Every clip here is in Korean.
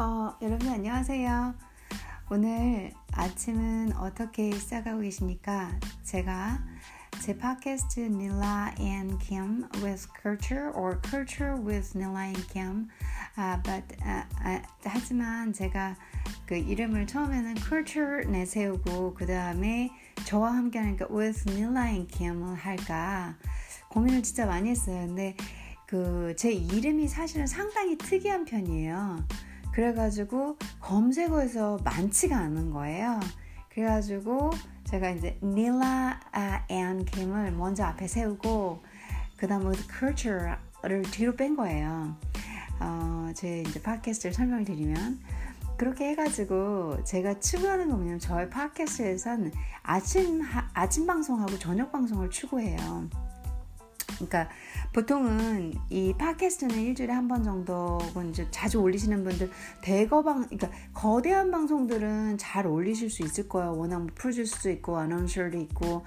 어, 여러분 안녕하세요. 오늘 아침은 어떻게 시작하고 계십니까? 제가 제 팟캐스트 Nila and Kim with Culture or Culture with Nila and Kim. 아, but 아, 아, 하지만 제가 그 이름을 처음에는 Culture 내세우고 그 다음에 저와 함께 하니까 with Nila and Kim을 할까 고민을 진짜 많이 했어요. 근데 그 제 이름이 사실은 상당히 특이한 편이에요. 그래가지고 검색어에서 많지가 않은 거예요. 그래가지고 제가 이제 닐라 앤 김을 먼저 앞에 세우고 그 다음에 culture를 뒤로 뺀 거예요. 어, 제 이제 팟캐스트를 설명을 드리면 그렇게 해가지고 제가 추구하는 거 뭐냐면 저의 팟캐스트에선 아침 아침 방송하고 저녁 방송을 추구해요. 그러니까 보통은 이 팟캐스트는 일주일에 한 번 정도 이제 자주 올리시는 분들 대거방 그러니까 거대한 방송들은 잘 올리실 수 있을 거예요. 워낙 뭐 프로듀스도 있고 아나운서도 있고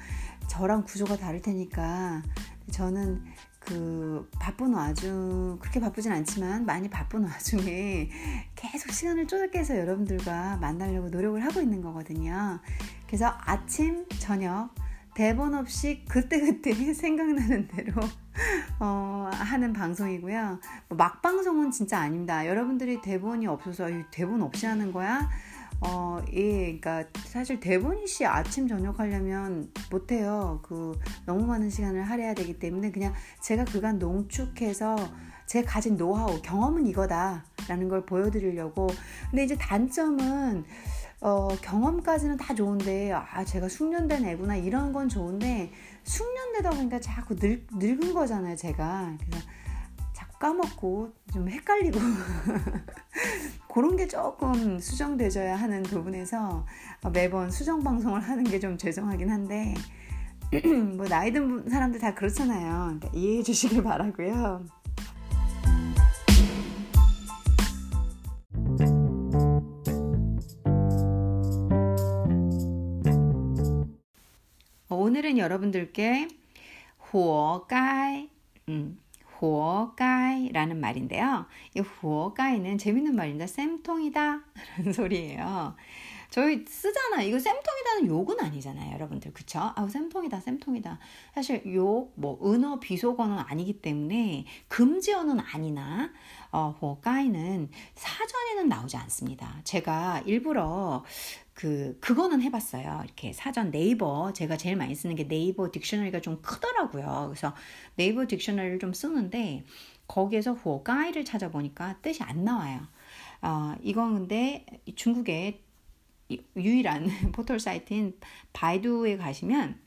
저랑 구조가 다를 테니까 저는 그 바쁜 와중 그렇게 바쁘진 않지만 많이 바쁜 와중에 계속 시간을 쪼들게서 여러분들과 만나려고 노력을 하고 있는 거거든요. 그래서 아침, 저녁 대본 없이 그때그때 생각나는 대로 어, 하는 방송이고요. 뭐 막방송은 진짜 아닙니다. 여러분들이 대본이 없어서 대본 없이 하는 거야? 어, 예, 그러니까 사실 대본이 씨 아침 저녁 하려면 못해요. 그 너무 많은 시간을 할애해야 되기 때문에 그냥 제가 그간 농축해서 제 가진 노하우, 경험은 이거다라는 걸 보여드리려고. 근데 이제 단점은 어, 경험까지는 다 좋은데 아 제가 숙련된 애구나 이런 건 좋은데 숙련되다 보니까 자꾸 늙, 늙은 거잖아요 제가 그래서 자꾸 까먹고 좀 헷갈리고 그런 게 조금 수정되져야 하는 부분에서 매번 수정 방송을 하는 게 좀 죄송하긴 한데 뭐 나이 든 사람들 다 그렇잖아요 그러니까 이해해 주시길 바라고요. 오늘은 여러분들께 호가이, 음, 호가이라는 말인데요. 이 호가이는 재밌는 말입니다. 쌤통이다 라는 소리예요. 저희 쓰잖아. 이거 쌤통이다는 욕은 아니잖아요, 여러분들. 그쵸? 아우, 쌤통이다, 쌤통이다. 사실 욕, 뭐, 은어, 비속어는 아니기 때문에 금지어는 아니나, 어, 호가이는 사전에는 나오지 않습니다. 제가 일부러 그 그거는 해봤어요. 이렇게 사전 네이버 제가 제일 많이 쓰는 게 네이버 딕셔너리가 좀 크더라고요. 그래서 네이버 딕셔너리를 좀 쓰는데 거기에서 호가이를 찾아보니까 뜻이 안 나와요. 어, 이건 근데 중국의 유일한 포털 사이트인 바이두에 가시면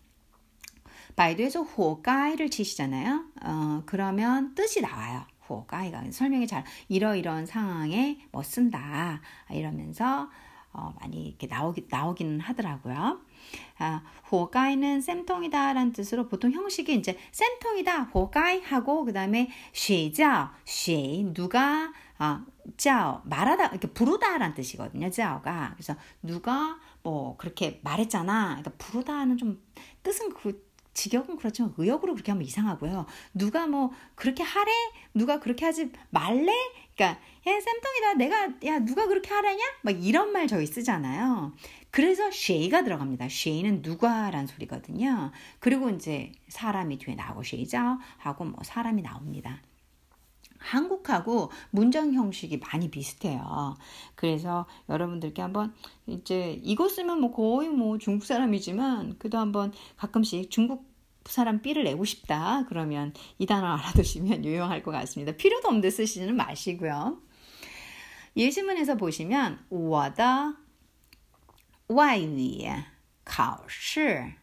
바이두에서 호가이를 치시잖아요. 어, 그러면 뜻이 나와요. 호가이가 설명이 잘 이러이러한 상황에 뭐 쓴다 이러면서 어, 많이 이렇게 나오기, 나오기는 하더라고요. 아, 호가이는 쌤통이다라는 뜻으로 보통 형식이 이제 쌤통이다, 호가이 하고 그 다음에 쉬자, 쉬 누가 아, 짜오 말하다 이렇게 부르다라는 뜻이거든요. 짜오가 그래서 누가 뭐 그렇게 말했잖아. 그러니까 부르다는 좀 뜻은 그 직역은 그렇지만 의역으로 그렇게 하면 이상하고요. 누가 뭐 그렇게 하래? 누가 그렇게 하지 말래? 그러니까 야 쌤통이다 내가 야 누가 그렇게 하라냐? 막 이런 말 저희 쓰잖아요. 그래서 쉐이가 들어갑니다. 쉐이는 누가란 소리거든요. 그리고 이제 사람이 뒤에 나오고 쉐이자 하고 뭐 사람이 나옵니다. 한국하고 문장 형식이 많이 비슷해요. 그래서 여러분들께 한번 이제 이거 쓰면 뭐 거의 뭐 중국 사람이지만 그래도 한번 가끔씩 중국 사람 삐를 내고 싶다. 그러면 이 단어 알아두시면 유용할 것 같습니다. 필요도 없는데 쓰시지는 마시고요. 예시문에서 보시면 我的外语考试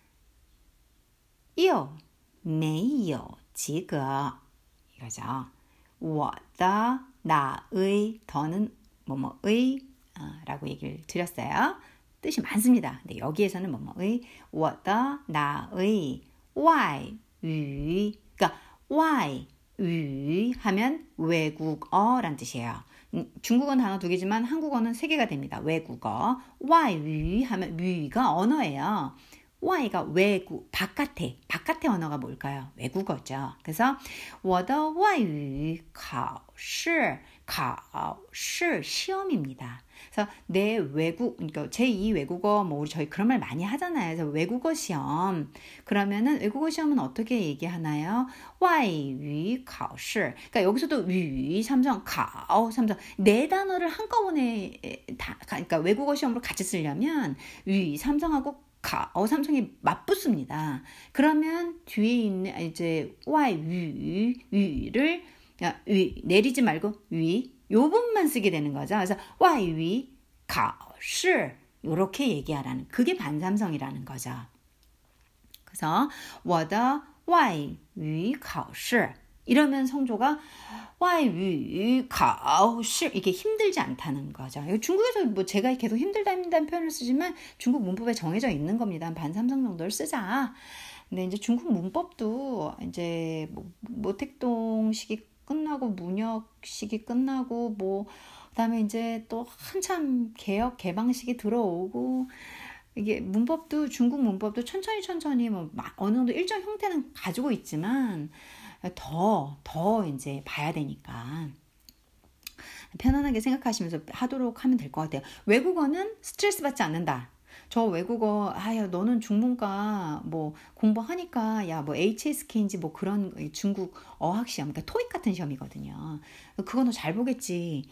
又没有及格 이거죠. 我的 나의 더는 뭐뭐의 어, 라고 얘기를 드렸어요. 뜻이 많습니다. 근데 여기에서는 뭐뭐의 我的 나의 外语 그러니까 外语 하면 외국어란 뜻이에요. 음, 중국어는 단어 두 개지만 한국어는 세 개가 됩니다. 외국어. 外语 하면 위가 언어예요. Y가 외국, 바깥에, 바깥의 언어가 뭘까요? 외국어죠. 그래서 我的外语考试考试 시험입니다. 그래서 내 외국, 그러니까 제2 외국어, 뭐, 우리 저희 그런 말 많이 하잖아요. 그래서 외국어 시험. 그러면은 외국어 시험은 어떻게 얘기하나요? 外语考试. 그러니까 여기서도 위, 삼성, 가오, 삼성. 네 단어를 한꺼번에 다, 그러니까 외국어 시험으로 같이 쓰려면 위, 삼성하고 가, 어, 삼성이 맞붙습니다. 그러면 뒤에 있는 이제 y 위, 위를 위 내리지 말고 위 요분만 쓰게 되는 거죠. 그래서 y 위, 가, 시 요렇게 얘기하라는 그게 반삼성이라는 거죠. 그래서 我的外语考试 이러면 성조가 와유가오실 이게 힘들지 않다는 거죠. 중국에서 뭐 제가 계속 힘들다 힘들다는 표현을 쓰지만 중국 문법에 정해져 있는 겁니다. 반삼성 정도를 쓰자. 근데 이제 중국 문법도 이제 뭐, 뭐 모택동식이 끝나고 문역식이 끝나고 뭐 그다음에 이제 또 한참 개혁 개방식이 들어오고 이게 문법도 중국 문법도 천천히 천천히 뭐 어느 정도 일정 형태는 가지고 있지만 더, 더 이제 봐야 되니까. 편안하게 생각하시면서 하도록 하면 될 것 같아요. 외국어는 스트레스 받지 않는다. 저 외국어 아야 너는 중문과 뭐 공부하니까 야 뭐 HSK인지 뭐 그런 중국 어학 시험 그러니까 토익 같은 시험이거든요. 그거 너 잘 보겠지.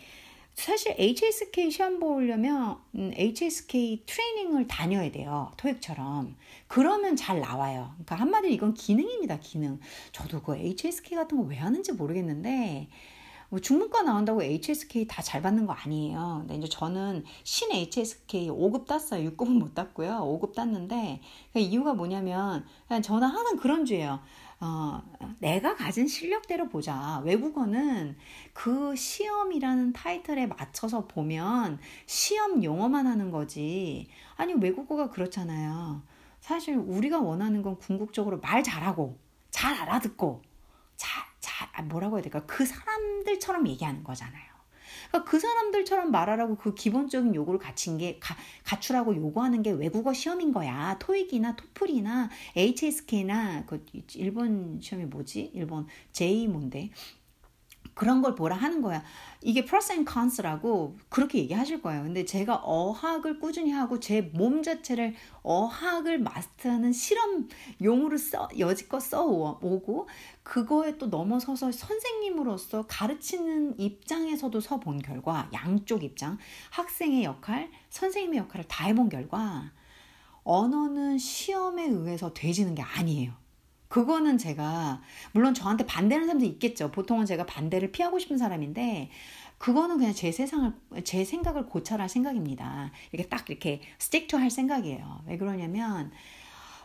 사실 HSK 시험 보려면 음, HSK 트레이닝을 다녀야 돼요. 토익처럼. 그러면 잘 나와요. 그러니까 한마디로 이건 기능입니다. 기능. 저도 그 HSK 같은 거 왜 하는지 모르겠는데 뭐 중문과 나온다고 HSK 다 잘 받는 거 아니에요. 근데 이제 저는 신 HSK 5급 땄어요. 6급은 못 땄고요. 5급 땄는데 그 이유가 뭐냐면 저는 항상 그런 주예요. 어, 내가 가진 실력대로 보자. 외국어는 그 시험이라는 타이틀에 맞춰서 보면 시험 용어만 하는 거지. 아니, 외국어가 그렇잖아요. 사실 우리가 원하는 건 궁극적으로 말 잘하고, 잘 알아듣고, 잘, 잘, 아, 뭐라고 해야 될까? 그 사람들처럼 얘기하는 거잖아요. 그러니까 그 사람들처럼 말하라고 그 기본적인 요구를 갖춘 게 가, 갖추라고 요구하는 게 외국어 시험인 거야. 토익이나 토플이나 HSK나 그 일본 시험이 뭐지? 일본 J 뭔데? 그런 걸 보라 하는 거야. 이게 pros and cons라고 그렇게 얘기하실 거예요. 근데 제가 어학을 꾸준히 하고 제 몸 자체를 어학을 마스터하는 실험용으로 써 여지껏 써오고 그거에 또 넘어서서 선생님으로서 가르치는 입장에서도 서본 결과 양쪽 입장 학생의 역할 선생님의 역할을 다 해본 결과 언어는 시험에 의해서 되지는 게 아니에요. 그거는 제가 물론 저한테 반대하는 사람도 있겠죠. 보통은 제가 반대를 피하고 싶은 사람인데 그거는 그냥 제 세상을 제 생각을 고찰할 생각입니다. 이렇게 딱 이렇게 스틱투 할 생각이에요. 왜 그러냐면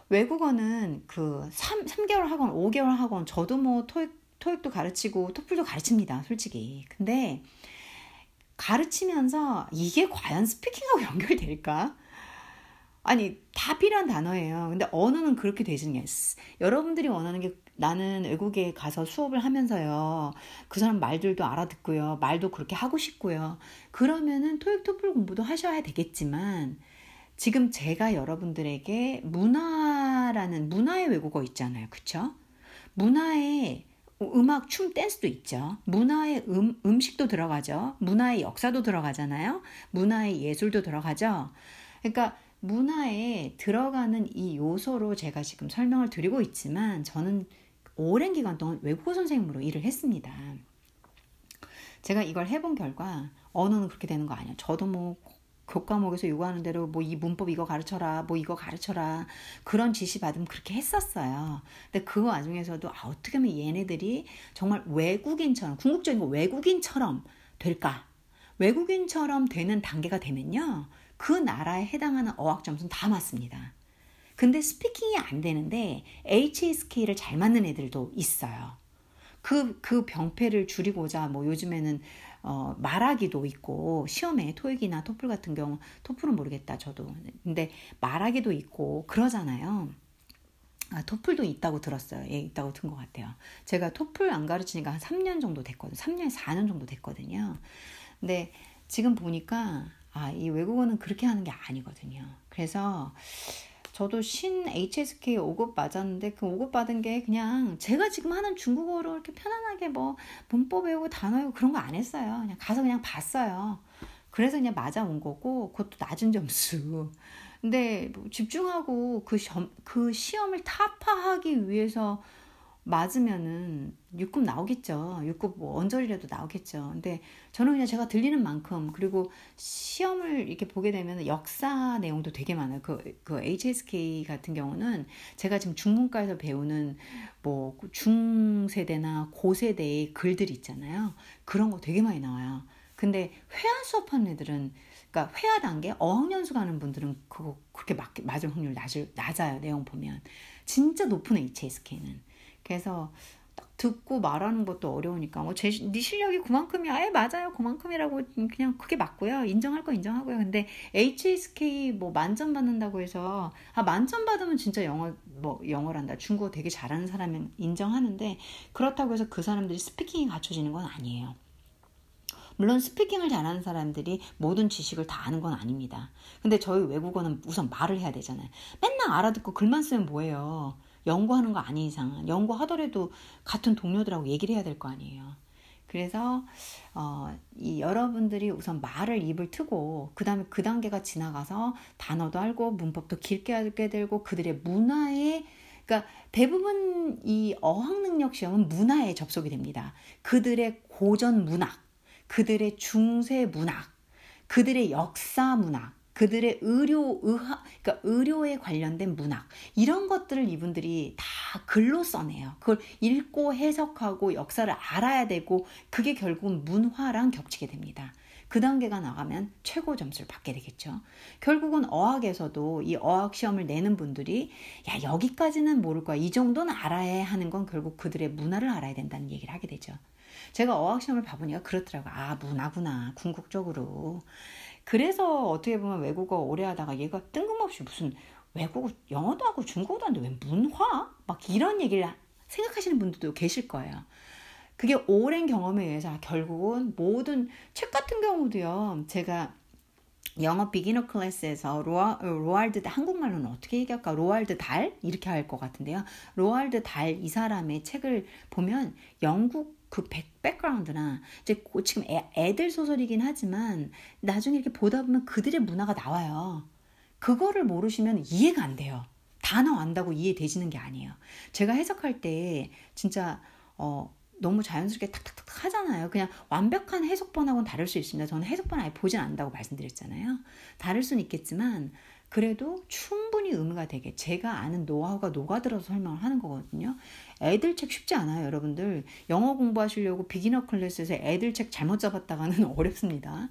외국어는 그 3, 3개월 학원, 5개월 학원 저도 뭐 토익 토익도 가르치고 토플도 가르칩니다. 솔직히. 근데 가르치면서 이게 과연 스피킹하고 연결될까? 아니 다 필요한 단어예요. 근데 언어는 그렇게 되지는 게 여러분들이 원하는 게 나는 외국에 가서 수업을 하면서요. 그 사람 말들도 알아듣고요. 말도 그렇게 하고 싶고요. 그러면은 토익 토플 공부도 하셔야 되겠지만 지금 제가 여러분들에게 문화라는 문화의 외국어 있잖아요. 그쵸? 문화의 음악, 춤, 댄스도 있죠. 문화의 음, 음식도 들어가죠. 문화의 역사도 들어가잖아요. 문화의 예술도 들어가죠. 그러니까 문화에 들어가는 이 요소로 제가 지금 설명을 드리고 있지만 저는 오랜 기간 동안 외국어 선생님으로 일을 했습니다. 제가 이걸 해본 결과 언어는 그렇게 되는 거 아니야. 저도 뭐 교과목에서 요구하는 대로 뭐 이 문법 이거 가르쳐라, 뭐 이거 가르쳐라 그런 지시 받으면 그렇게 했었어요. 근데 그 와중에서도 아, 어떻게 하면 얘네들이 정말 외국인처럼 궁극적인 거 외국인처럼 될까? 외국인처럼 되는 단계가 되면요. 그 나라에 해당하는 어학 점수는 다 맞습니다. 근데 스피킹이 안 되는데 HSK를 잘 맞는 애들도 있어요. 그, 그 병폐를 줄이고자 뭐 요즘에는 어, 말하기도 있고 시험에 토익이나 토플 같은 경우 토플은 모르겠다 저도 근데 말하기도 있고 그러잖아요. 아, 토플도 있다고 들었어요. 예, 있다고 든 것 같아요. 제가 토플 안 가르치니까 한 3년 정도 됐거든요. 3년, 4년 정도 됐거든요. 근데 지금 보니까 아, 이 외국어는 그렇게 하는 게 아니거든요. 그래서 저도 신 HSK 5급 맞았는데 그 5급 받은 게 그냥 제가 지금 하는 중국어로 이렇게 편안하게 뭐 문법 배우고 단어 외우고 그런 거 안 했어요. 그냥 가서 그냥 봤어요. 그래서 그냥 맞아온 거고 그것도 낮은 점수. 근데 뭐 집중하고 그, 시험, 그 시험을 타파하기 위해서 맞으면은 6급 나오겠죠. 6급 뭐 언저리라도 나오겠죠. 근데 저는 그냥 제가 들리는 만큼 그리고 시험을 이렇게 보게 되면 역사 내용도 되게 많아요. 그, 그 HSK 같은 경우는 제가 지금 중문과에서 배우는 뭐 중세대나 고세대의 글들 있잖아요. 그런 거 되게 많이 나와요. 근데 회화 수업하는 애들은 그러니까 회화 단계 어학연수 가는 분들은 그거 그렇게 맞, 맞을 확률 낮을, 낮아요. 내용 보면 진짜 높은 HSK는 그래서 딱 듣고 말하는 것도 어려우니까 뭐 제 네 실력이 그만큼이야. 에 맞아요. 그만큼이라고 그냥 그게 맞고요. 인정할 거 인정하고요. 근데 HSK 뭐 만점 받는다고 해서 아 만점 받으면 진짜 영어 뭐 영어란다. 중국어 되게 잘하는 사람은 인정하는데 그렇다고 해서 그 사람들이 스피킹이 갖춰지는 건 아니에요. 물론 스피킹을 잘하는 사람들이 모든 지식을 다 아는 건 아닙니다. 근데 저희 외국어는 우선 말을 해야 되잖아요. 맨날 알아듣고 글만 쓰면 뭐예요. 연구하는 거 아닌 이상 연구하더라도 같은 동료들하고 얘기를 해야 될 거 아니에요. 그래서 어, 이 여러분들이 우선 말을 입을 트고 그 다음에 그 단계가 지나가서 단어도 알고 문법도 길게 알게 되고 그들의 문화에 그러니까 대부분 이 어학 능력 시험은 문화에 접속이 됩니다. 그들의 고전 문학, 그들의 중세 문학, 그들의 역사 문학, 그들의 의료 의학 그러니까 의료에 관련된 문학 이런 것들을 이분들이 다 글로 써내요. 그걸 읽고 해석하고 역사를 알아야 되고 그게 결국은 문화랑 겹치게 됩니다. 그 단계가 나가면 최고 점수를 받게 되겠죠. 결국은 어학에서도 이 어학 시험을 내는 분들이 야 여기까지는 모를 거야. 이 정도는 알아야 하는 건 결국 그들의 문화를 알아야 된다는 얘기를 하게 되죠. 제가 어학 시험을 봐보니까 그렇더라고요. 아 문화구나 궁극적으로. 그래서 어떻게 보면 외국어 오래 하다가 얘가 뜬금없이 무슨 외국어 영어도 하고 중국어도 하는데 왜 문화? 막 이런 얘기를 생각하시는 분들도 계실 거예요. 그게 오랜 경험에 의해서 결국은 모든 책 같은 경우도요. 제가 영어 beginner class에서 로아, 로알드 한국말로는 어떻게 얘기할까? 로알드 달 이렇게 할 것 같은데요. 로알드 달 이 사람의 책을 보면 영국 그 백, 백그라운드나 이제 지금 애, 애들 소설이긴 하지만 나중에 이렇게 보다 보면 그들의 문화가 나와요. 그거를 모르시면 이해가 안 돼요. 단어 안다고 이해되지는 게 아니에요. 제가 해석할 때 진짜 어 너무 자연스럽게 탁탁탁 하잖아요. 그냥 완벽한 해석본하고는 다를 수 있습니다. 저는 해석본 아예 보진 않는다고 말씀드렸잖아요. 다를 수는 있겠지만 그래도 충분히 의미가 되게 제가 아는 노하우가 녹아들어서 설명을 하는 거거든요. 애들 책 쉽지 않아요, 여러분들. 영어 공부하시려고 비기너 클래스에서 애들 책 잘못 잡았다가는 어렵습니다.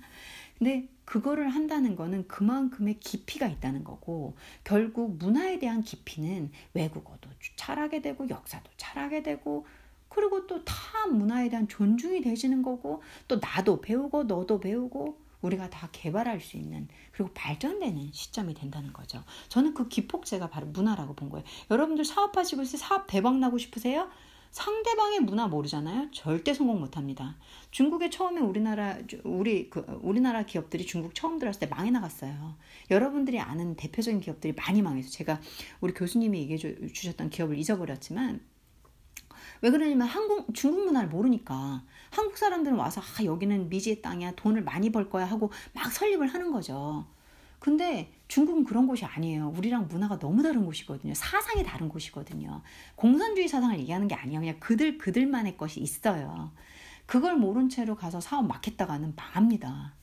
근데 그거를 한다는 거는 그만큼의 깊이가 있다는 거고 결국 문화에 대한 깊이는 외국어도 잘하게 되고 역사도 잘하게 되고 그리고 또 타 문화에 대한 존중이 되시는 거고 또 나도 배우고 너도 배우고 우리가 다 개발할 수 있는 그리고 발전되는 시점이 된다는 거죠. 저는 그 기폭제가 바로 문화라고 본 거예요. 여러분들 사업하시고 있어요? 사업 대박 나고 싶으세요? 상대방의 문화 모르잖아요. 절대 성공 못 합니다. 중국에 처음에 우리나라 우리 그 우리나라 기업들이 중국 처음 들어왔을 때 망해 나갔어요. 여러분들이 아는 대표적인 기업들이 많이 망해서 제가 우리 교수님이 얘기해 주셨던 기업을 잊어버렸지만 왜 그러냐면 한국 중국 문화를 모르니까 한국 사람들은 와서 아 여기는 미지의 땅이야 돈을 많이 벌 거야 하고 막 설립을 하는 거죠. 근데 중국은 그런 곳이 아니에요. 우리랑 문화가 너무 다른 곳이거든요. 사상이 다른 곳이거든요. 공산주의 사상을 얘기하는 게 아니에요. 그냥 그들 그들만의 것이 있어요. 그걸 모른 채로 가서 사업 막했다가는 망합니다.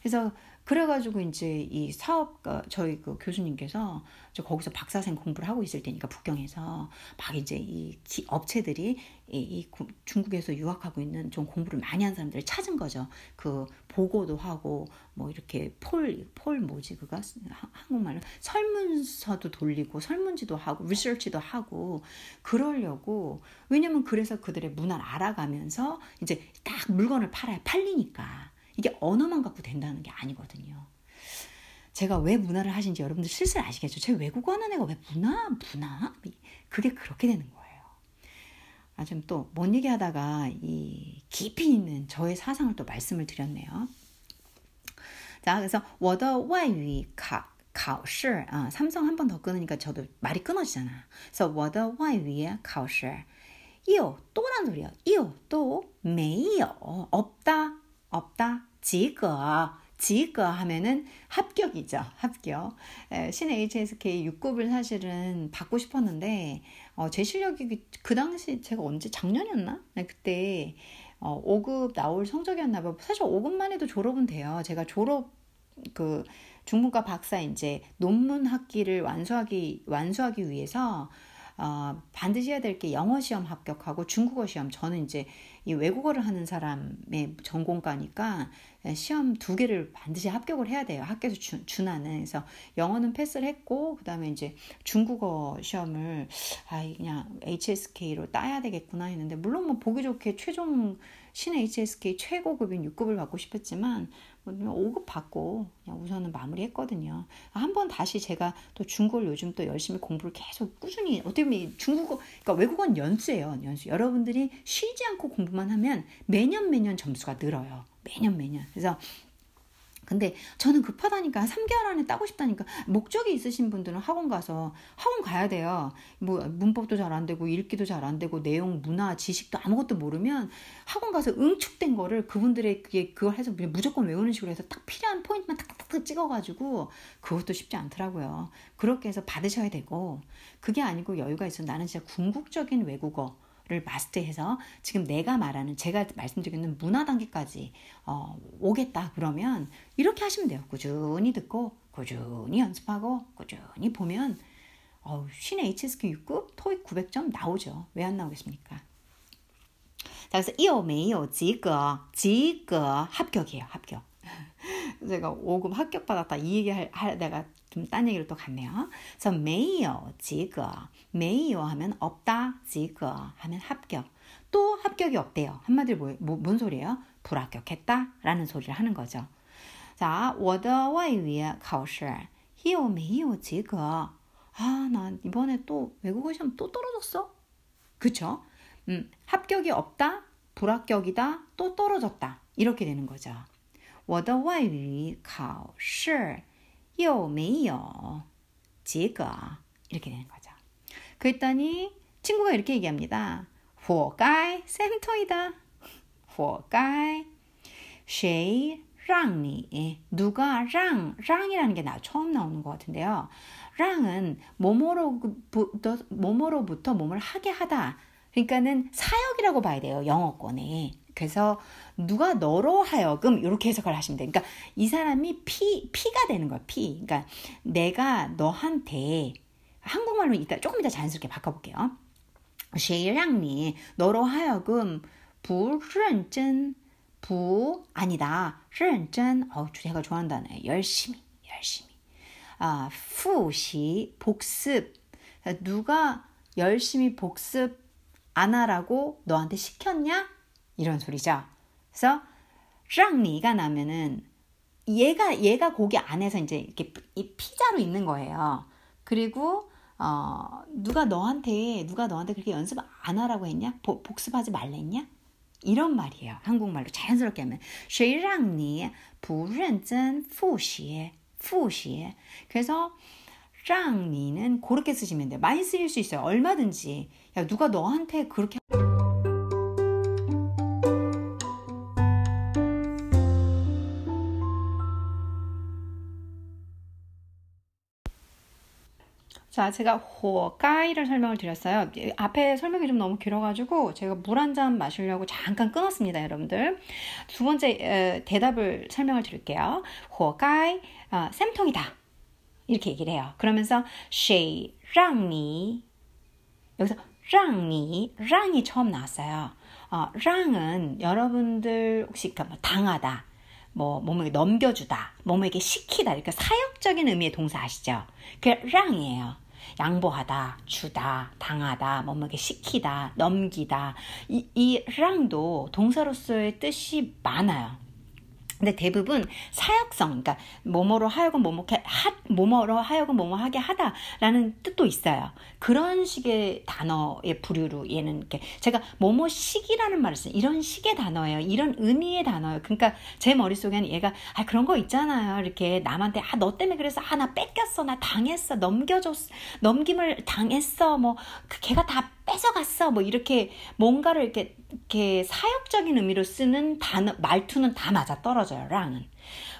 그래서 그래가지고 이제 이 사업 가 저희 그 교수님께서 저 거기서 박사생 공부를 하고 있을 때니까 북경에서 막 이제 이 업체들이 이, 이 중국에서 유학하고 있는 좀 공부를 많이 한 사람들을 찾은 거죠. 그 보고도 하고 뭐 이렇게 폴 폴 뭐지 그가 한국말로 설문서도 돌리고 설문지도 하고 리서치도 하고 그러려고 왜냐면 그래서 그들의 문화를 알아가면서 이제 딱 물건을 팔아야 팔리니까. 이게 언어만 갖고 된다는 게 아니거든요. 제가 왜 문화를 하신지 여러분들 슬슬 아시겠죠? 제가 외국어 하는 애가 왜 문화, 문화? 그게 그렇게 되는 거예요. 아, 좀 또, 뭔 얘기 하다가 이 깊이 있는 저의 사상을 또 말씀을 드렸네요. 자, 그래서, 我的外语考 考试 아, 삼성 한 번 더 끊으니까 저도 말이 끊어지잖아. 그래서 我的外语考试有 또란 소리야. 有또没有 없다 없다 及格 지거 하면은 합격이죠. 합격. 신 HSK 6급을 사실은 받고 싶었는데 어, 제 실력이 그 당시 제가 언제 작년이었나? 네, 그때 어, 5급 나올 성적이었나 봐. 사실 5급만 해도 졸업은 돼요. 제가 졸업 그 중문과 박사 이제 논문 학기를 완수하기 완수하기 위해서 어, 반드시 해야 될 게 영어 시험 합격하고 중국어 시험. 저는 이제 이 외국어를 하는 사람의 전공과니까 시험 두 개를 반드시 합격을 해야 돼요. 학교에서 주, 준하는. 그래서 영어는 패스를 했고, 그 다음에 이제 중국어 시험을, 아, 그냥 HSK로 따야 되겠구나 했는데, 물론 뭐 보기 좋게 최종 신 HSK 최고급인 6급을 받고 싶었지만, 뭐 5급 받고 그냥 우선은 마무리했거든요. 한 번 다시 제가 또 중국어를 요즘 또 열심히 공부를 계속 꾸준히 어떻게 보면 중국어 그러니까 외국어는 연수예요. 연수. 여러분들이 쉬지 않고 공부만 하면 매년 매년 점수가 늘어요. 매년 매년. 그래서 근데 저는 급하다니까 3개월 안에 따고 싶다니까 목적이 있으신 분들은 학원 가서 학원 가야 돼요. 뭐 문법도 잘 안 되고 읽기도 잘 안 되고 내용 문화 지식도 아무것도 모르면 학원 가서 응축된 거를 그분들의 그게 그걸 해서 무조건 외우는 식으로 해서 딱 필요한 포인트만 탁탁탁 찍어가지고 그것도 쉽지 않더라고요. 그렇게 해서 받으셔야 되고 그게 아니고 여유가 있어 나는 진짜 궁극적인 외국어 를 마스터해서 지금 내가 말하는 제가 말씀드리는 문화 단계까지 어, 오겠다 그러면 이렇게 하시면 돼요. 꾸준히 듣고 꾸준히 연습하고 꾸준히 보면 어, 신 HSQ 6급 토익 900점 나오죠. 왜 안 나오겠습니까? 자 그래서 이어没有 지거 지거 합격이에요. 합격. 제가 5급 합격 받았다 이 얘기 할, 할 내가 좀 딴 얘기를 또 갔네요. 그래서 没有及格没有 하면 없다, 及格 하면 합격. 또 합격이 없대요. 한마디로 뭐, 뭐, 뭔 소리예요? 불합격했다 라는 소리를 하는 거죠. 자, 我的外语考试有没有及格? 아, 나 이번에 또 외국어 시험 또 떨어졌어? 그쵸? 음, 합격이 없다, 불합격이다, 또 떨어졌다. 이렇게 되는 거죠. 我的外语考试 有没有及格 이렇게 되는 거죠. 그랬더니 친구가 이렇게 얘기합니다. 活该 쌤통이다. 活该谁让你 누가 랑 랑이라는 게 나 처음 나오는 것 같은데요. 랑은 뭐뭐로부터 뭐뭐로부터 몸을 하게 하다. 그러니까는 사역이라고 봐야 돼요. 영어권에. 그래서 누가 너로 하여금 이렇게 해석을 하시면 돼요. 그러니까 이 사람이 피 피가 되는 거야. 피. 그러니까 내가 너한테 한국말로 이따 조금 이따 자연스럽게 바꿔볼게요. 谁让你 너로 하여금 不认真부 아니다 认真 어 제가 좋아한다네 열심히 열심히 아 复习 복습 누가 열심히 복습 안 하라고 너한테 시켰냐? 이런 소리죠. 그래서 让니가 나면은 얘가 얘가 고기 안에서 이제 이렇게 이 피자로 있는 거예요. 그리고 어, 누가 너한테 누가 너한테 그렇게 연습 안 하라고 했냐? 보, 복습하지 말랬냐? 이런 말이에요. 한국말로 자연스럽게 하면 谁让你不认真复习复习 그래서 让니는 그렇게 쓰시면 돼요. 많이 쓰일 수 있어요. 얼마든지. 야, 누가 너한테 그렇게 자, 제가 호가이를 설명을 드렸어요. 예, 앞에 설명이 좀 너무 길어가지고 제가 물 한 잔 마시려고 잠깐 끊었습니다, 여러분들. 두 번째 에, 대답을 설명을 드릴게요. 호가이, 어, 쌤통이다. 이렇게 얘기를 해요. 그러면서 she, 랑니 여기서 랑니 랑이 처음 나왔어요. 어, 랑은 여러분들 혹시 그러니까 뭐 당하다, 뭐 몸에게 넘겨주다, 몸에게 시키다, 그러니까 사역적인 의미의 동사 아시죠? 그 랑이에요. 양보하다, 주다, 당하다, 뭐뭐게 시키다, 넘기다. 이, 이 랑도 동사로서의 뜻이 많아요. 근데 대부분 사역성, 그러니까 뭐뭐로 하여금 뭐뭐게 하, 뭐뭐로 하여금 뭐뭐하게 하다라는 뜻도 있어요. 그런 식의 단어의 부류로 얘는 이렇게 제가 뭐뭐식이라는 말을 써요. 이런 식의 단어예요. 이런 의미의 단어예요. 그러니까 제 머릿속에는 얘가 아 그런 거 있잖아요. 이렇게 남한테 아 너 때문에 그래서 아 나 뺏겼어. 나 당했어. 넘겨줬어. 넘김을 당했어. 뭐그 걔가 다 뺏어갔어. 뭐 이렇게 뭔가를 이렇게 이렇게 사역적인 의미로 쓰는 단어 말투는 다 맞아 떨어져요. 랑은.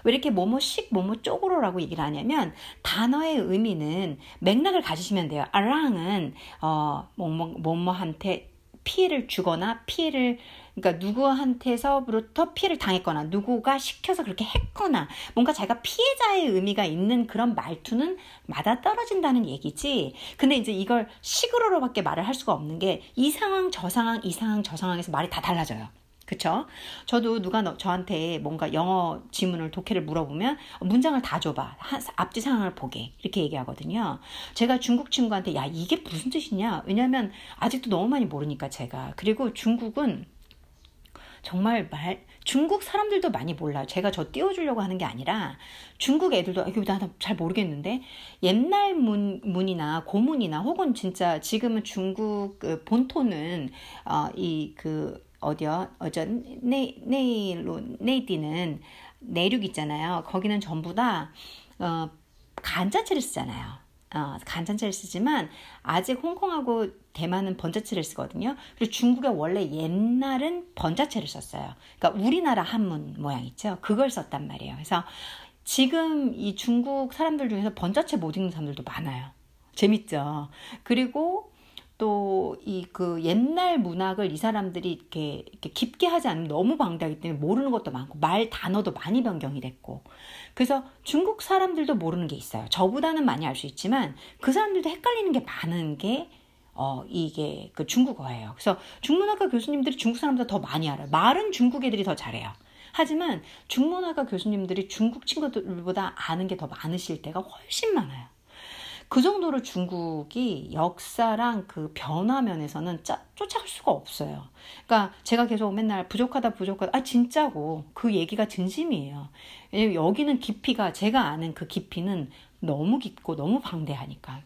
왜 이렇게 뭐뭐식 뭐뭐 쪽으로라고 얘기를 하냐면 단어의 의미는 맥락을 가지시면 돼요. 아, 랑은 어 뭐뭐 뭐뭐한테 피해를 주거나 피해를 그러니까 누구한테서부터 피해를 당했거나 누구가 시켜서 그렇게 했거나 뭔가 자기가 피해자의 의미가 있는 그런 말투는 맞아 떨어진다는 얘기지. 근데 이제 이걸 식으로밖에 말을 할 수가 없는 게 이 상황 저 상황 이 상황 저 상황에서 말이 다 달라져요. 그쵸? 저도 누가 너, 저한테 뭔가 영어 지문을 독해를 물어보면 문장을 다 줘봐. 한, 앞뒤 상황을 보게. 이렇게 얘기하거든요. 제가 중국 친구한테 야, 이게 무슨 뜻이냐? 왜냐면 아직도 너무 많이 모르니까 제가. 그리고 중국은 정말 말 중국 사람들도 많이 몰라요. 제가 저 띄워주려고 하는 게 아니라 중국 애들도 이거 나잘 모르겠는데 옛날 문 문이나 고문이나 혹은 진짜 지금은 중국 그 본토는 어, 이그 어디요? 어저 네 네일로 네이디는 내륙 있잖아요. 거기는 전부 다 어, 간자체를 쓰잖아요. 어, 간자체를 쓰지만 아직 홍콩하고 대만은 번자체를 쓰거든요. 그리고 중국에 원래 옛날은 번자체를 썼어요. 그러니까 우리나라 한문 모양 있죠. 그걸 썼단 말이에요. 그래서 지금 이 중국 사람들 중에서 번자체 못 읽는 사람들도 많아요. 재밌죠. 그리고 또 이 그 옛날 문학을 이 사람들이 이렇게, 이렇게 깊게 하지 않으면 너무 방대하기 때문에 모르는 것도 많고 말 단어도 많이 변경이 됐고 그래서 중국 사람들도 모르는 게 있어요. 저보다는 많이 알 수 있지만 그 사람들도 헷갈리는 게 많은 게 어, 이게 그 중국어예요. 그래서 중문학과 교수님들이 중국 사람보다 더 많이 알아요. 말은 중국 애들이 더 잘해요. 하지만 중문학과 교수님들이 중국 친구들보다 아는 게 더 많으실 때가 훨씬 많아요. 그 정도로 중국이 역사랑 그 변화 면에서는 짜, 쫓아갈 수가 없어요. 그러니까 제가 계속 맨날 부족하다 부족하다 아 진짜고 그 얘기가 진심이에요. 여기는 깊이가 제가 아는 그 깊이는 너무 깊고 너무 방대하니까.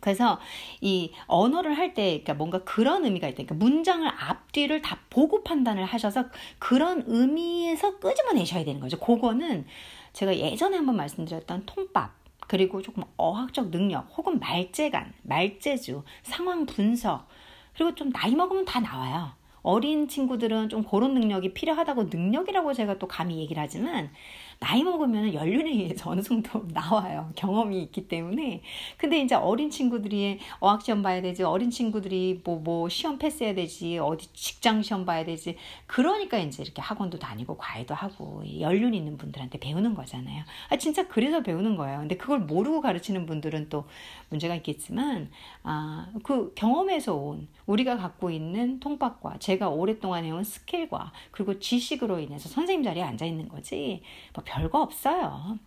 그래서 이 언어를 할 때 그러니까 뭔가 그런 의미가 있다. 그러니까 문장을 앞뒤를 다 보고 판단을 하셔서 그런 의미에서 끄집어내셔야 되는 거죠. 그거는 제가 예전에 한번 말씀드렸던 통밥 그리고 조금 어학적 능력 혹은 말재간, 말재주, 상황 분석 그리고 좀 나이 먹으면 다 나와요. 어린 친구들은 좀 그런 능력이 필요하다고 능력이라고 제가 또 감히 얘기를 하지만 나이 먹으면 연륜에 의해서 어느 정도 나와요. 경험이 있기 때문에. 근데 이제 어린 친구들이 어학시험 봐야 되지, 어린 친구들이 뭐, 뭐, 시험 패스해야 되지, 어디 직장 시험 봐야 되지. 그러니까 이제 이렇게 학원도 다니고 과외도 하고, 연륜 있는 분들한테 배우는 거잖아요. 아, 진짜 그래서 배우는 거예요. 근데 그걸 모르고 가르치는 분들은 또 문제가 있겠지만, 아, 그 경험에서 온 우리가 갖고 있는 통밥과 제가 오랫동안 해온 스킬과 그리고 지식으로 인해서 선생님 자리에 앉아 있는 거지, 뭐 별거 없어요.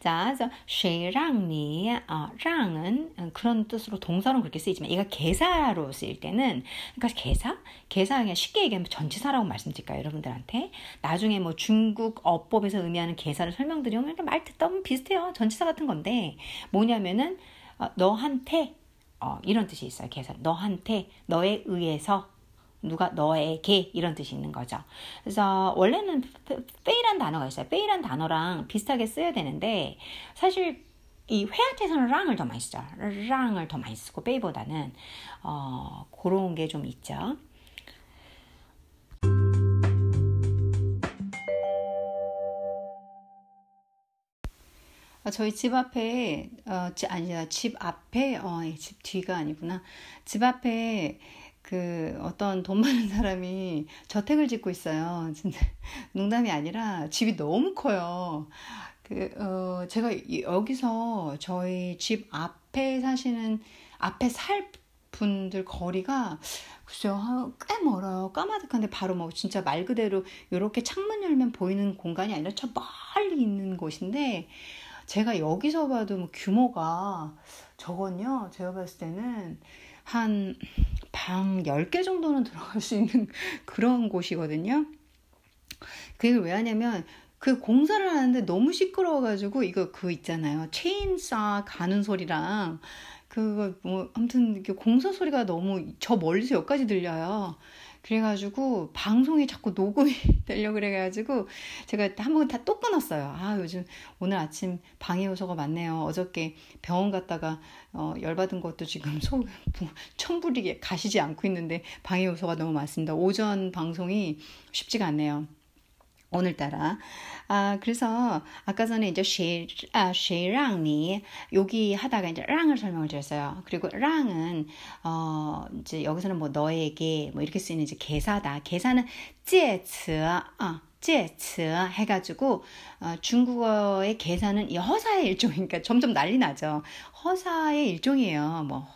자, 그래서 쉐랑니, 어, 랑은 그런 뜻으로 동사로 그렇게 쓰이지만 얘가 계사로 쓰일 때는 그러니까 계사? 계사 그냥 쉽게 얘기하면 전치사라고 말씀드릴까요, 여러분들한테? 나중에 뭐 중국 어법에서 의미하는 계사를 설명드리면 말 듣다 보면 비슷해요, 전치사 같은 건데 뭐냐면은 어, 너한테 어, 이런 뜻이 있어요, 계사. 너한테, 너에 의해서, 누가 너에게 이런 뜻이 있는 거죠. 그래서 원래는 페이란 단어가 있어요. 페이란 단어랑 비슷하게 써야 되는데 사실 이 회화체에서는 랑을 더 많이 쓰죠. 랑을 더 많이 쓰고 페이보다는 어, 그런 게 좀 있죠. 어, 저희 집 앞에 어, 아니 집 앞에 어, 집 뒤가 아니구나. 집 앞에 그 어떤 돈 많은 사람이 저택을 짓고 있어요. 농담이 아니라 집이 너무 커요. 그, 어, 제가 여기서 저희 집 앞에 사시는, 앞에 살 분들 거리가 글쎄요, 꽤 멀어요. 까마득한데 바로 뭐 진짜 말 그대로 이렇게 창문 열면 보이는 공간이 아니라 저 멀리 있는 곳인데 제가 여기서 봐도 뭐 규모가 저건요, 제가 봤을 때는 한 방 10개 정도는 들어갈 수 있는 그런 곳이거든요. 그걸 왜 하냐면 그 공사를 하는데 너무 시끄러워가지고 이거 그 있잖아요. 체인사 가는 소리랑 그거 뭐 아무튼 공사 소리가 너무 저 멀리서 여기까지 들려요. 그래가지고 방송이 자꾸 녹음이 되려 그래가지고 제가 한 번 다 또 끊었어요. 아 요즘 오늘 아침 방해 요소가 많네요. 어저께 병원 갔다가 어, 열받은 것도 지금 소 천불이 가시지 않고 있는데 방해 요소가 너무 많습니다. 오전 방송이 쉽지가 않네요. 오늘따라. 아, 그래서 아까 전에 이제 쉐, 아, 쉐랑니 여기 하다가 이제 랑을 설명을 드렸어요. 그리고 랑은 어, 이제 여기서는 뭐 너에게 뭐 이렇게 쓰이는 이제 개사다. 개사는 介词 아, 介词 해가지고 어, 중국어의 계산은 이 허사의 일종이니까 점점 난리 나죠. 허사의 일종이에요. 뭐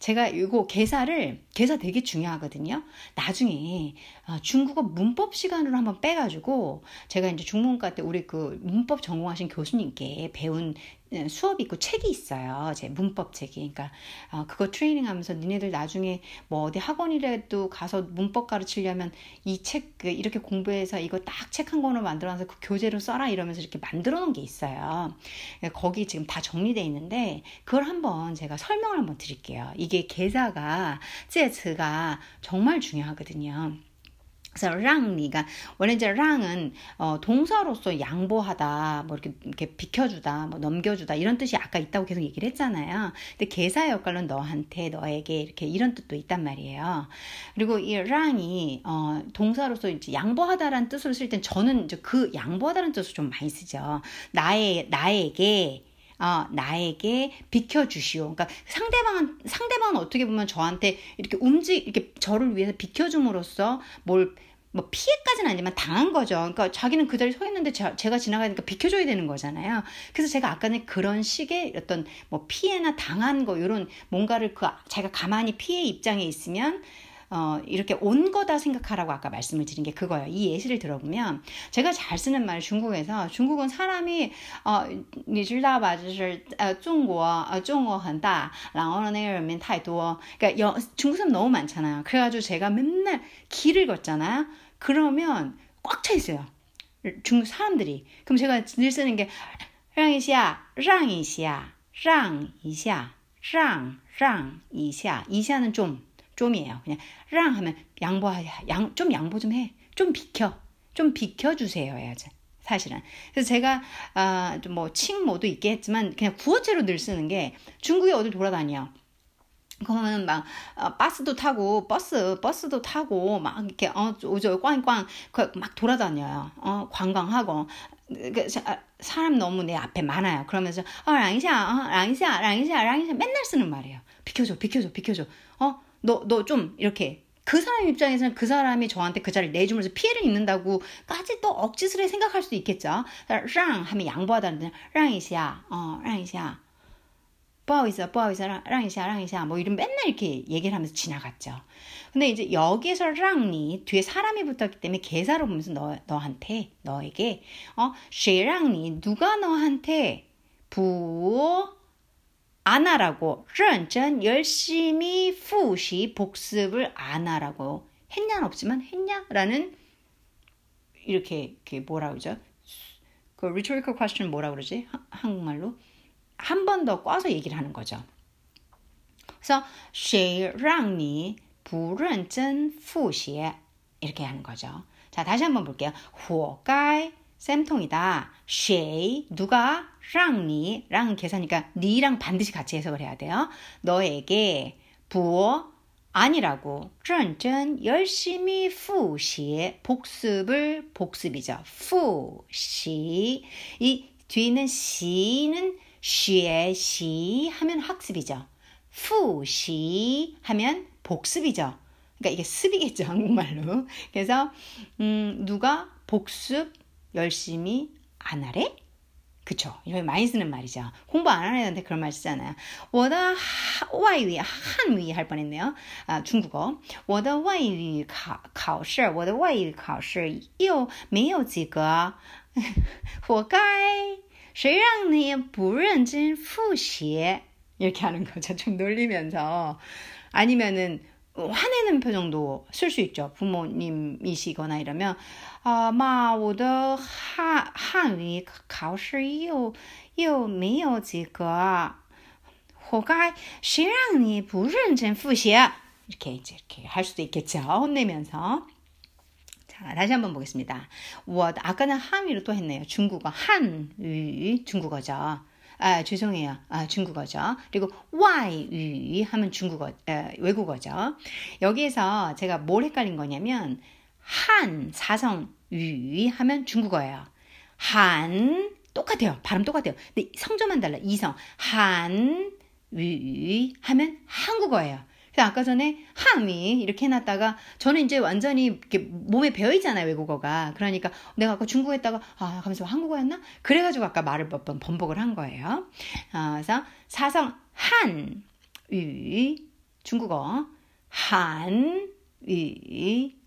제가 이거 계사를 계사 되게 중요하거든요. 나중에 어, 중국어 문법 시간으로 한번 빼가지고 제가 이제 중문과 때 우리 그 문법 전공하신 교수님께 배운 예, 수업이 있고 책이 있어요. 제 문법 책이. 그러니까 어, 그거 트레이닝 하면서 니네들 나중에 뭐 어디 학원이라도 가서 문법 가르치려면 이책 그 이렇게 공부해서 이거 딱 책 한 권으로 만들어서 그 교재로 써라 이러면서 이렇게 만들어 놓은 게 있어요. 예, 거기 지금 다 정리돼 있는데 그걸 한번 제가 설명을 한번 드릴게요. 이게 계사가 제츠가 정말 중요하거든요. 그래서 랑니가 원래 이제 랑은 어, 동사로서 양보하다, 뭐 이렇게 이렇게 비켜주다, 뭐 넘겨주다 이런 뜻이 아까 있다고 계속 얘기를 했잖아요. 근데 계사 역할은 너한테, 너에게 이렇게 이런 뜻도 있단 말이에요. 그리고 이 랑이 어, 동사로서 이제 양보하다라는 뜻으로 쓸 땐 저는 이제 그 양보하다는 뜻을 좀 많이 쓰죠. 나의 나에게 어, 나에게 비켜주시오. 그러니까 상대방은, 상대방은 어떻게 보면 저한테 이렇게 움직, 이렇게 저를 위해서 비켜줌으로써 뭘, 뭐 피해까지는 아니지만 당한 거죠. 그러니까 자기는 그 자리에 서 있는데 제, 제가 지나가니까 비켜줘야 되는 거잖아요. 그래서 제가 아까는 그런 식의 어떤 뭐 피해나 당한 거, 이런 뭔가를 그 자기가 가만히 피해 입장에 있으면 어, 이렇게 온 거다 생각하라고 아까 말씀을 드린 게 그거예요. 이 예시를 들어보면 제가 잘 쓰는 말 중국에서 중국은 사람이 어, 你知道吧就是呃中国呃中国很大然后呢那个人民太多 그러니까 여, 중국 사람 너무 많잖아요. 그래가지고 제가 맨날 길을 걷잖아요. 그러면 꽉 차 있어요. 중국 사람들이. 그럼 제가 늘 쓰는 게 랑이시야, 랑이시야, 랑이시야, 랑, 랑이시야. 이시야는 좀, 좀이에요. 그냥 랑 하면 양보, 양, 좀 양보 좀 해. 좀 비켜. 좀 비켜주세요. 해야지. 사실은. 그래서 제가, 아, 뭐, 칭모도 있겠지만, 그냥 구어체로 늘 쓰는 게 중국에 어디 돌아다녀. 그러면 막 어, 버스도 타고 버스 버스도 타고 막 이렇게 어 오죠 꽝꽝 막 돌아다녀요. 어 관광하고. 그 사람 너무 내 앞에 많아요. 그러면서 어 랑이샤 어 랑이샤 랑이샤 랑이샤 맨날 쓰는 말이에요. 비켜줘 비켜줘 비켜줘. 어 너, 너 좀 이렇게 그 사람 입장에서는 그 사람이 저한테 그 자리를 내주면서 피해를 입는다고까지 또 억지스레 생각할 수도 있겠죠. 랑 하면 양보하다는 랑 이시야, 어, 랑 이시야. 뭐하고 있어, 뭐하고 있어, 랑이샤, 랑이샤, 뭐 이런 맨날 이렇게 얘기를 하면서 지나갔죠. 근데 이제 여기에서 랑니 뒤에 사람이 붙었기 때문에 개사로 보면서 너, 너한테, 너에게, 어, 쉐랑니, 누가 너한테 부, 안 하라고, 认真, 열심히, 푸시, 복습을 안 하라고 했냐, 없지만 했냐? 라는 이렇게, 이렇게 뭐라 그러죠? 그 rhetorical question 뭐라 그러지? 하, 한국말로? 한 번 더 꽈서 얘기를 하는 거죠. 그래서 谁让你不认真复习 이렇게 하는 거죠. 자, 다시 한번 볼게요. 活该 쌤통이다. 谁 누가 让你랑 계산이니까 니랑 반드시 같이 해석을 해야 돼요. 너에게 不 아니라고 认真 열심히 复习 복습을 복습이죠. 复习 이 뒤는 시는 学习 하면 학습이죠. 复习 하면 복습이죠. 그러니까 이게 습이겠죠 한국말로. 그래서 음, 누가 복습 열심히 안 하래? 그쵸. 이거 많이 쓰는 말이죠. 공부 안 하는 애한테 그런 말 쓰잖아요. 我的外语한위 할 뻔했네요. 아, 중국어. 我的外语考试我的外语考试又没有及格活该 谁让你不认真复习 이렇게 하는 거죠. 좀 놀리면서 아니면은 화내는 표정도 쓸 수 있죠. 부모님이시거나 이러면 아, 妈，我的汉语考试又又没有及格，活该！谁让你不认真复习？ 이렇게 이제 이렇게 할 수도 있겠죠. 혼내면서. 자, 다시 한번 보겠습니다. 我 아까는 한위로 또 했네요. 중국어 한위 중국어죠. 아, 죄송해요. 아, 중국어죠. 그리고 와이 하면 중국어, 에, 외국어죠. 여기에서 제가 뭘 헷갈린 거냐면, 한, 사성, 위 하면 중국어예요. 한, 똑같아요. 발음 똑같아요. 근데 성조만 달라. 이성. 한, 위 하면 한국어예요. 아까 전에 함이 이렇게 해놨다가 저는 이제 완전히 이렇게 몸에 배어 있잖아요 외국어가 그러니까 내가 아까 중국어 했다가 아 가면서 한국어였나 그래가지고 아까 말을 몇 번 번복을 한 거예요 아, 그래서 사성 한 위, 중국어 한 위,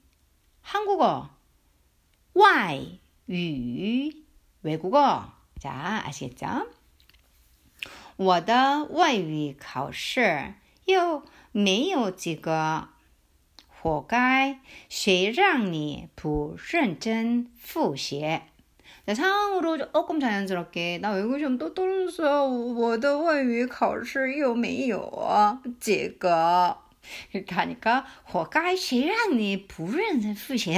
한국어 와이 위, 외국어 자 아시겠죠? 我的外语考试又 没有及格，活该！谁让你不认真复习？자 상으로 조금 자연스럽게 나 외국 시험 또 떨어졌어. 我的外语考试又没有及格. 이렇게 하니까 活该谁让你不认真复习?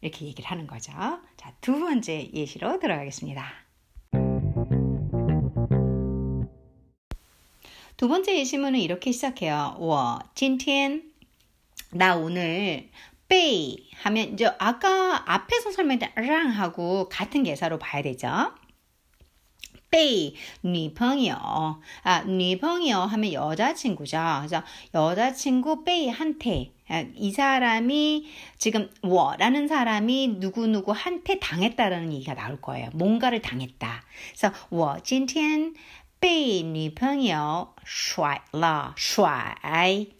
이렇게 얘기를 하는 거죠. 자, 두 번째 예시로 들어가겠습니다. 두 번째 예시문은 이렇게 시작해요. 我今天나 오늘 被 하면 이제 아까 앞에서 설명된 랑하고 같은 개사로 봐야 되죠. 被女朋友 아, 女朋友 하면 여자친구죠. 그래서 여자친구 被한테 아, 이 사람이 지금 我라는 사람이 누구누구한테 당했다라는 얘기가 나올 거예요. 뭔가를 당했다. 그래서 我今天 被女朋友甩了,甩,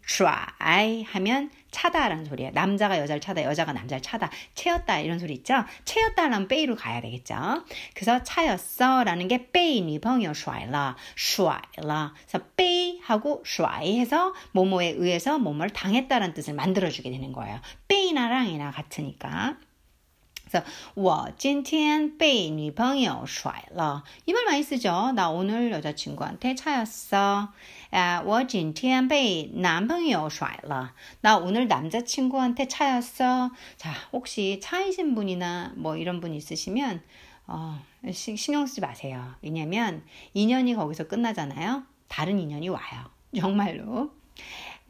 甩 하면 차다라는 소리예요. 남자가 여자를 차다, 여자가 남자를 차다, 채였다 이런 소리 있죠. 채였다라면 빼이로 가야 되겠죠. 그래서 차였어라는 게 빼이 女朋友甩了,甩了. 그래서 빼이하고 甩해서 뭐뭐에 의해서 뭐뭐를 당했다라는 뜻을 만들어주게 되는 거예요. 빼이나랑이나 같으니까. 그래서 我今天被女朋友甩了. 이 말 많이 쓰죠. 나 오늘 여자친구한테 차였어. 아, 我今天被男朋友甩了. 나 오늘 남자친구한테 차였어. 자, 혹시 차이신 분이나 뭐 이런 분 있으시면 어, 신경 쓰지 마세요. 왜냐면 인연이 거기서 끝나잖아요. 다른 인연이 와요. 정말로.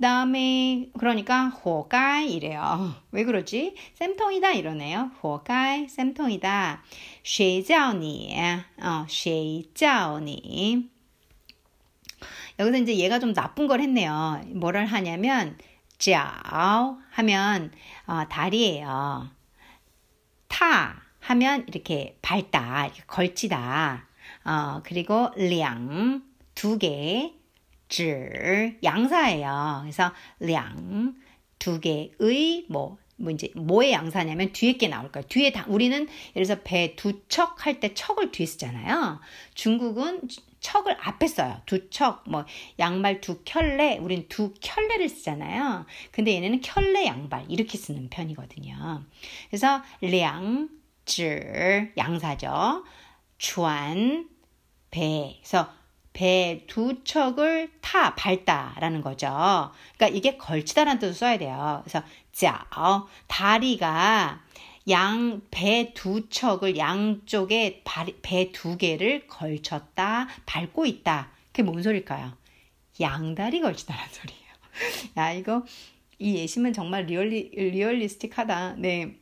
다음에 그러니까 호가이 이래요. 왜 그러지? 쌤통이다 이러네요. 호가이 쌤통이다. 쉐자오니 어, 쉐자오니 여기서 이제 얘가 좀 나쁜 걸 했네요. 뭐를 하냐면 짜오 하면 어, 다리예요. 타 하면 이렇게 밟다, 이렇게 걸치다. 어, 그리고 량 두 개, 줄 양사예요. 그래서 량 두 개의 뭐뭐 이제 뭐의 양사냐면 뒤에 게 나올 거예요. 뒤에 다 우리는 예를 들어서 배 두 척 할 때 척을 뒤에 쓰잖아요. 중국은 척을 앞에 써요. 두 척, 뭐 양말 두 켤레, 우린 두 켤레를 쓰잖아요. 근데 얘네는 켤레 양발 이렇게 쓰는 편이거든요. 그래서 량, 줄 양사죠. 주안 배. 그래서 배 두 척을 타, 밟다라는 거죠. 그러니까 이게 걸치다라는 뜻을 써야 돼요. 그래서 자, 다리가 양 배 두 척을 양쪽에 배 두 개를 걸쳤다, 밟고 있다. 그게 뭔 소릴까요? 양다리 걸치다라는 소리예요. 야, 이거 이 예시면 정말 리얼리 리얼리스틱하다. 네.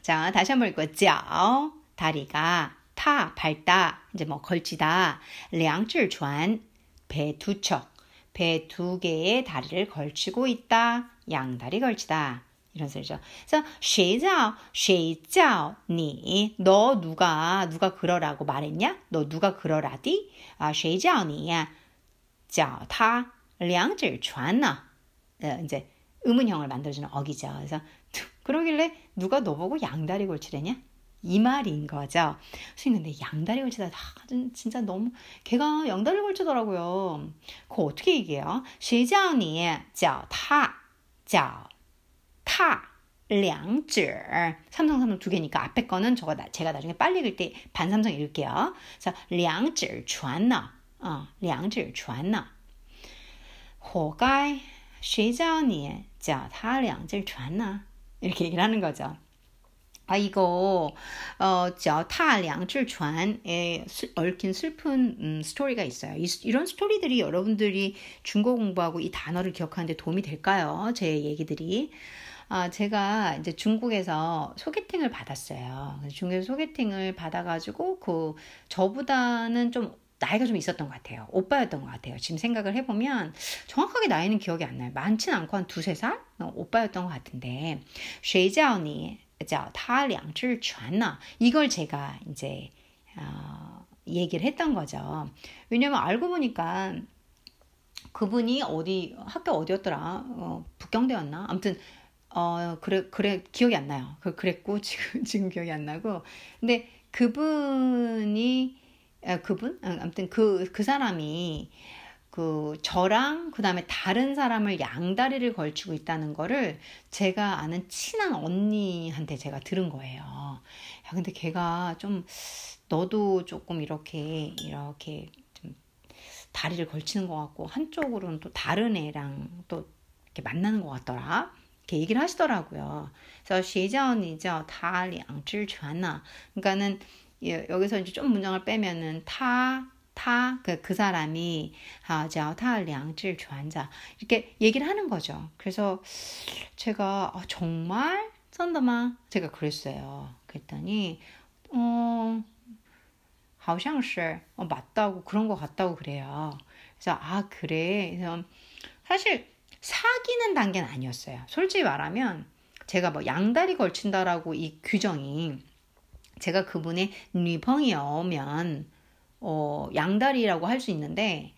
자, 다시 한번 읽고 자, 다리가 타, 밟다, 이제 뭐 걸치다. 两只船, 배 두 척, 배 두 개의 다리를 걸치고 있다. 양다리 걸치다. 이런 소리죠. 그래서 谁叫谁叫你? 너 누가 누가 그러라고 말했냐? 너 누가 그러라디? 아, 谁叫你叫他两只船呢? 어, 이제 의문형을 만들어주는 어기죠. 그래서 그러길래 누가 너 보고 양다리 걸치래냐? 이 말인 거죠. 선생님, 근데 양다리 걸치다 아, 진짜 너무 걔가 양다리 걸치더라고요. 그거 어떻게 얘기해요? 谁叫你叫他 脚踏两指삼성 삼성 두 개니까 앞에 거는 저거 나, 제가 나중에 빨리 읽을 때 반삼성 읽을게요. 그래서 两指船呢 어, 两指船呢活该谁叫你脚踏两只船呢 이렇게 얘기를 하는 거죠. 아 이거 어, 脚踏两只船에 얽힌 슬픈 음, 스토리가 있어요. 이, 이런 스토리들이 여러분들이 중고 공부하고 이 단어를 기억하는데 도움이 될까요? 제 얘기들이. 아, 제가 이제 중국에서 소개팅을 받았어요. 중국에서 소개팅을 받아가지고 그 저보다는 좀 나이가 좀 있었던 것 같아요. 오빠였던 것 같아요. 지금 생각을 해보면 정확하게 나이는 기억이 안 나요. 많진 않고 한 두세 살? 어, 오빠였던 것 같은데, 쉐이자오니, 叫 타량질전呐 이걸 제가 이제 어, 얘기를 했던 거죠. 왜냐면 알고 보니까 그분이 어디 학교 어디였더라? 어, 북경대였나? 아무튼 어 그래 그래 기억이 안 나요. 그 그랬고 지금 지금 기억이 안 나고 근데 그분이 아, 그분 어, 아무튼 그그 그 사람이 그 저랑 그다음에 다른 사람을 양다리를 걸치고 있다는 거를 제가 아는 친한 언니한테 제가 들은 거예요. 야 근데 걔가 좀 너도 조금 이렇게 이렇게 좀 다리를 걸치는 것 같고 한쪽으로는 또 다른 애랑 또 이렇게 만나는 것 같더라. 이렇게 얘기를 하시더라고요. 그래서 시자언이죠. 다리 양질 전나 그러니까는 여기서 이제 좀 문장을 빼면은 타 타, 그, 그 사람이, 아, 脚踏两只船자. 이렇게 얘기를 하는 거죠. 그래서 제가, 아, 정말? 썬더마? 제가 그랬어요. 그랬더니, 어, 好像是, 어, 맞다고, 그런 것 같다고 그래요. 그래서, 아, 그래. 그래서 사실, 사귀는 단계는 아니었어요. 솔직히 말하면 제가 뭐 양다리 걸친다라고 이 규정이 제가 그분의 리펑이오면 어, 양다리라고 할 수 있는데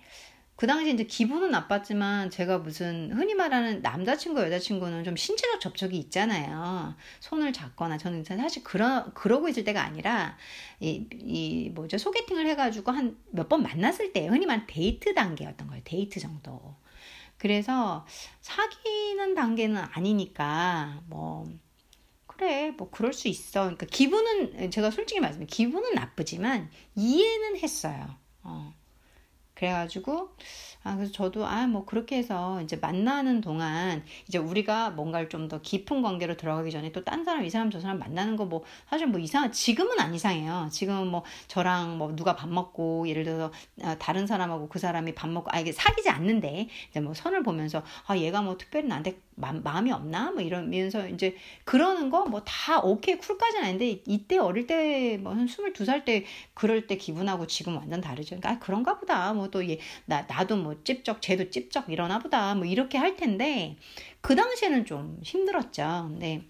그 당시 이제 기분은 나빴지만 제가 무슨 흔히 말하는 남자친구 여자친구는 좀 신체적 접촉이 있잖아요. 손을 잡거나 저는 사실 그러 그러고 있을 때가 아니라 이, 이 뭐죠 소개팅을 해가지고 한 몇 번 만났을 때 흔히 말하는 데이트 단계였던 거예요. 데이트 정도. 그래서 사귀는 단계는 아니니까 뭐 그래 뭐 그럴 수 있어. 그러니까 기분은 제가 솔직히 말씀드리면 기분은 나쁘지만 이해는 했어요. 어. 그래가지고 아 그래서 저도 아 뭐 그렇게 해서 이제 만나는 동안 이제 우리가 뭔가를 좀 더 깊은 관계로 들어가기 전에 또 딴 사람 이 사람 저 사람 만나는 거 뭐 사실 뭐 이상 지금은 안 이상해요. 지금은 뭐 저랑 뭐 누가 밥 먹고 예를 들어서 아, 다른 사람하고 그 사람이 밥 먹고 아 이게 사귀지 않는데 이제 뭐 선을 보면서 아 얘가 뭐 특별히 나한테 마, 마음이 없나? 뭐 이러면서 이제 그러는 거 뭐 다 오케이 쿨까지는 아닌데 이때 어릴 때 뭐한 22살 때 그럴 때 기분하고 지금 완전 다르죠. 그러니까 아, 그런가 보다. 뭐 또 얘 나 나도 뭐 찝쩍 쟤도 찝쩍 이러나 보다. 뭐 이렇게 할 텐데 그 당시에는 좀 힘들었죠. 근데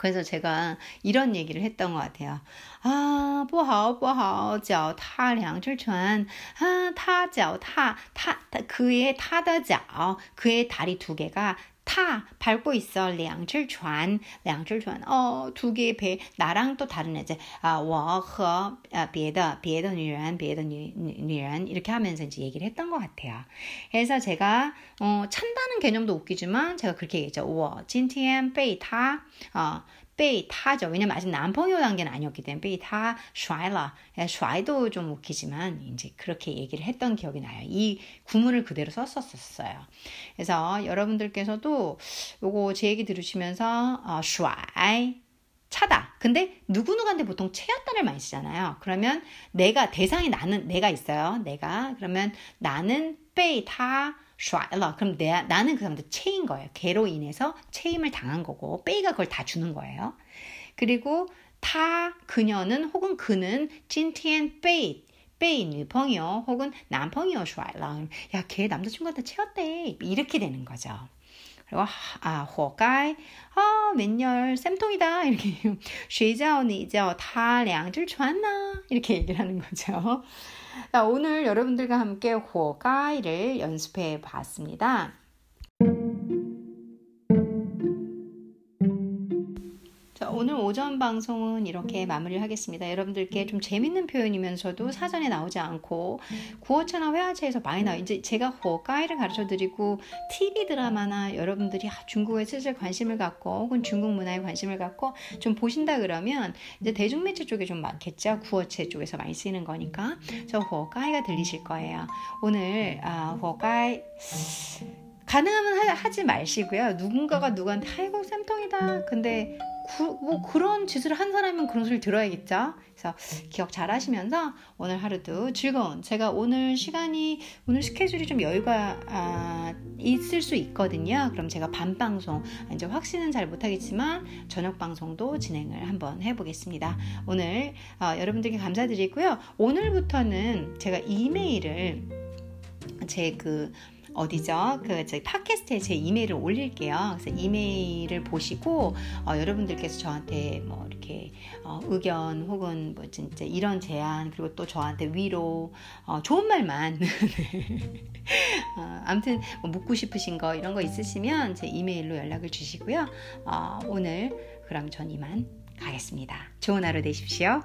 그래서 제가 이런 얘기를 했던 것 같아요. 아, 不好,不好,脚踏两只船. 아, 他脚踏,他, 그의 他的脚, 그의 다리 두 개가 타 밟고 있어 两只船两只船 어, 두 개의 배 나랑 또 다른 애제 아, 我和 아, 别的别的女人别的女女人 이렇게 하면서 이제 얘기를 했던 것 같아요. 그래서 제가 어, 찬다는 개념도 웃기지만 제가 그렇게 얘기했죠. 我今天被他 어, 被타죠. 왜냐면 아직 남펑요 단계는 아니었기 때문에 被他 슈아이라. 슈아이도 좀 웃기지만 이제 그렇게 얘기를 했던 기억이 나요. 이 구문을 그대로 썼었어요. 그래서 여러분들께서도 요거 제 얘기 들으시면서 어, 슈아이 차다. 근데 누구누구한테 보통 채였다를 많이 쓰잖아요. 그러면 내가 대상이 나는 내가 있어요. 내가 그러면 나는 被他 샤라 그럼 내, 나는 그 사람한테 체인 거예요. 개로 인해서 체임을 당한 거고 빼이가 그걸 다 주는 거예요. 그리고 타 그녀는 혹은 그는 찐티엔 빼이 빼이 유朋友 혹은 남펑이요 샤라 야걔 남자친구한테 채웠대 이렇게 되는 거죠. 그리고 아 호가이 아 맨열 쌤통이다 이렇게 쉐자오니 이제 어, 다 량질 좋았나 이렇게 얘기를 하는 거죠. 자, 오늘 여러분들과 함께 호가이를 연습해 봤습니다. 오늘 오전 방송은 이렇게 마무리를 하겠습니다. 여러분들께 좀 재밌는 표현이면서도 사전에 나오지 않고 구어체나 회화체에서 많이 나와. 이제 제가 호가이를 가르쳐 드리고 TV 드라마나 여러분들이 중국에 슬슬 관심을 갖고 혹은 중국 문화에 관심을 갖고 좀 보신다 그러면 이제 대중매체 쪽에 좀 많겠죠. 구어체 쪽에서 많이 쓰이는 거니까. 저 호가이가 들리실 거예요. 오늘 아, 호가이 가능하면 하, 지 마시고요. 누군가가 누구한테 아이고 쌤통이다. 근데 구, 뭐 그런 짓을 한 사람은 그런 소리 들어야겠죠. 그래서 기억 잘 하시면서 오늘 하루도 즐거운 제가 오늘 시간이 오늘 스케줄이 좀 여유가 아, 있을 수 있거든요. 그럼 제가 밤 방송 이제 확신은 잘 못하겠지만 저녁 방송도 진행을 한번 해보겠습니다. 오늘 어, 여러분들께 감사드리고요. 오늘부터는 제가 이메일을 제그 어디죠? 그 저희 팟캐스트에 제 이메일을 올릴게요. 그래서 이메일을 보시고 어, 여러분들께서 저한테 뭐 이렇게 어, 의견 혹은 뭐 진짜 이런 제안 그리고 또 저한테 위로 어, 좋은 말만 어, 아무튼 뭐 묻고 싶으신 거 이런 거 있으시면 제 이메일로 연락을 주시고요. 어, 오늘 그럼 전 이만 가겠습니다. 좋은 하루 되십시오.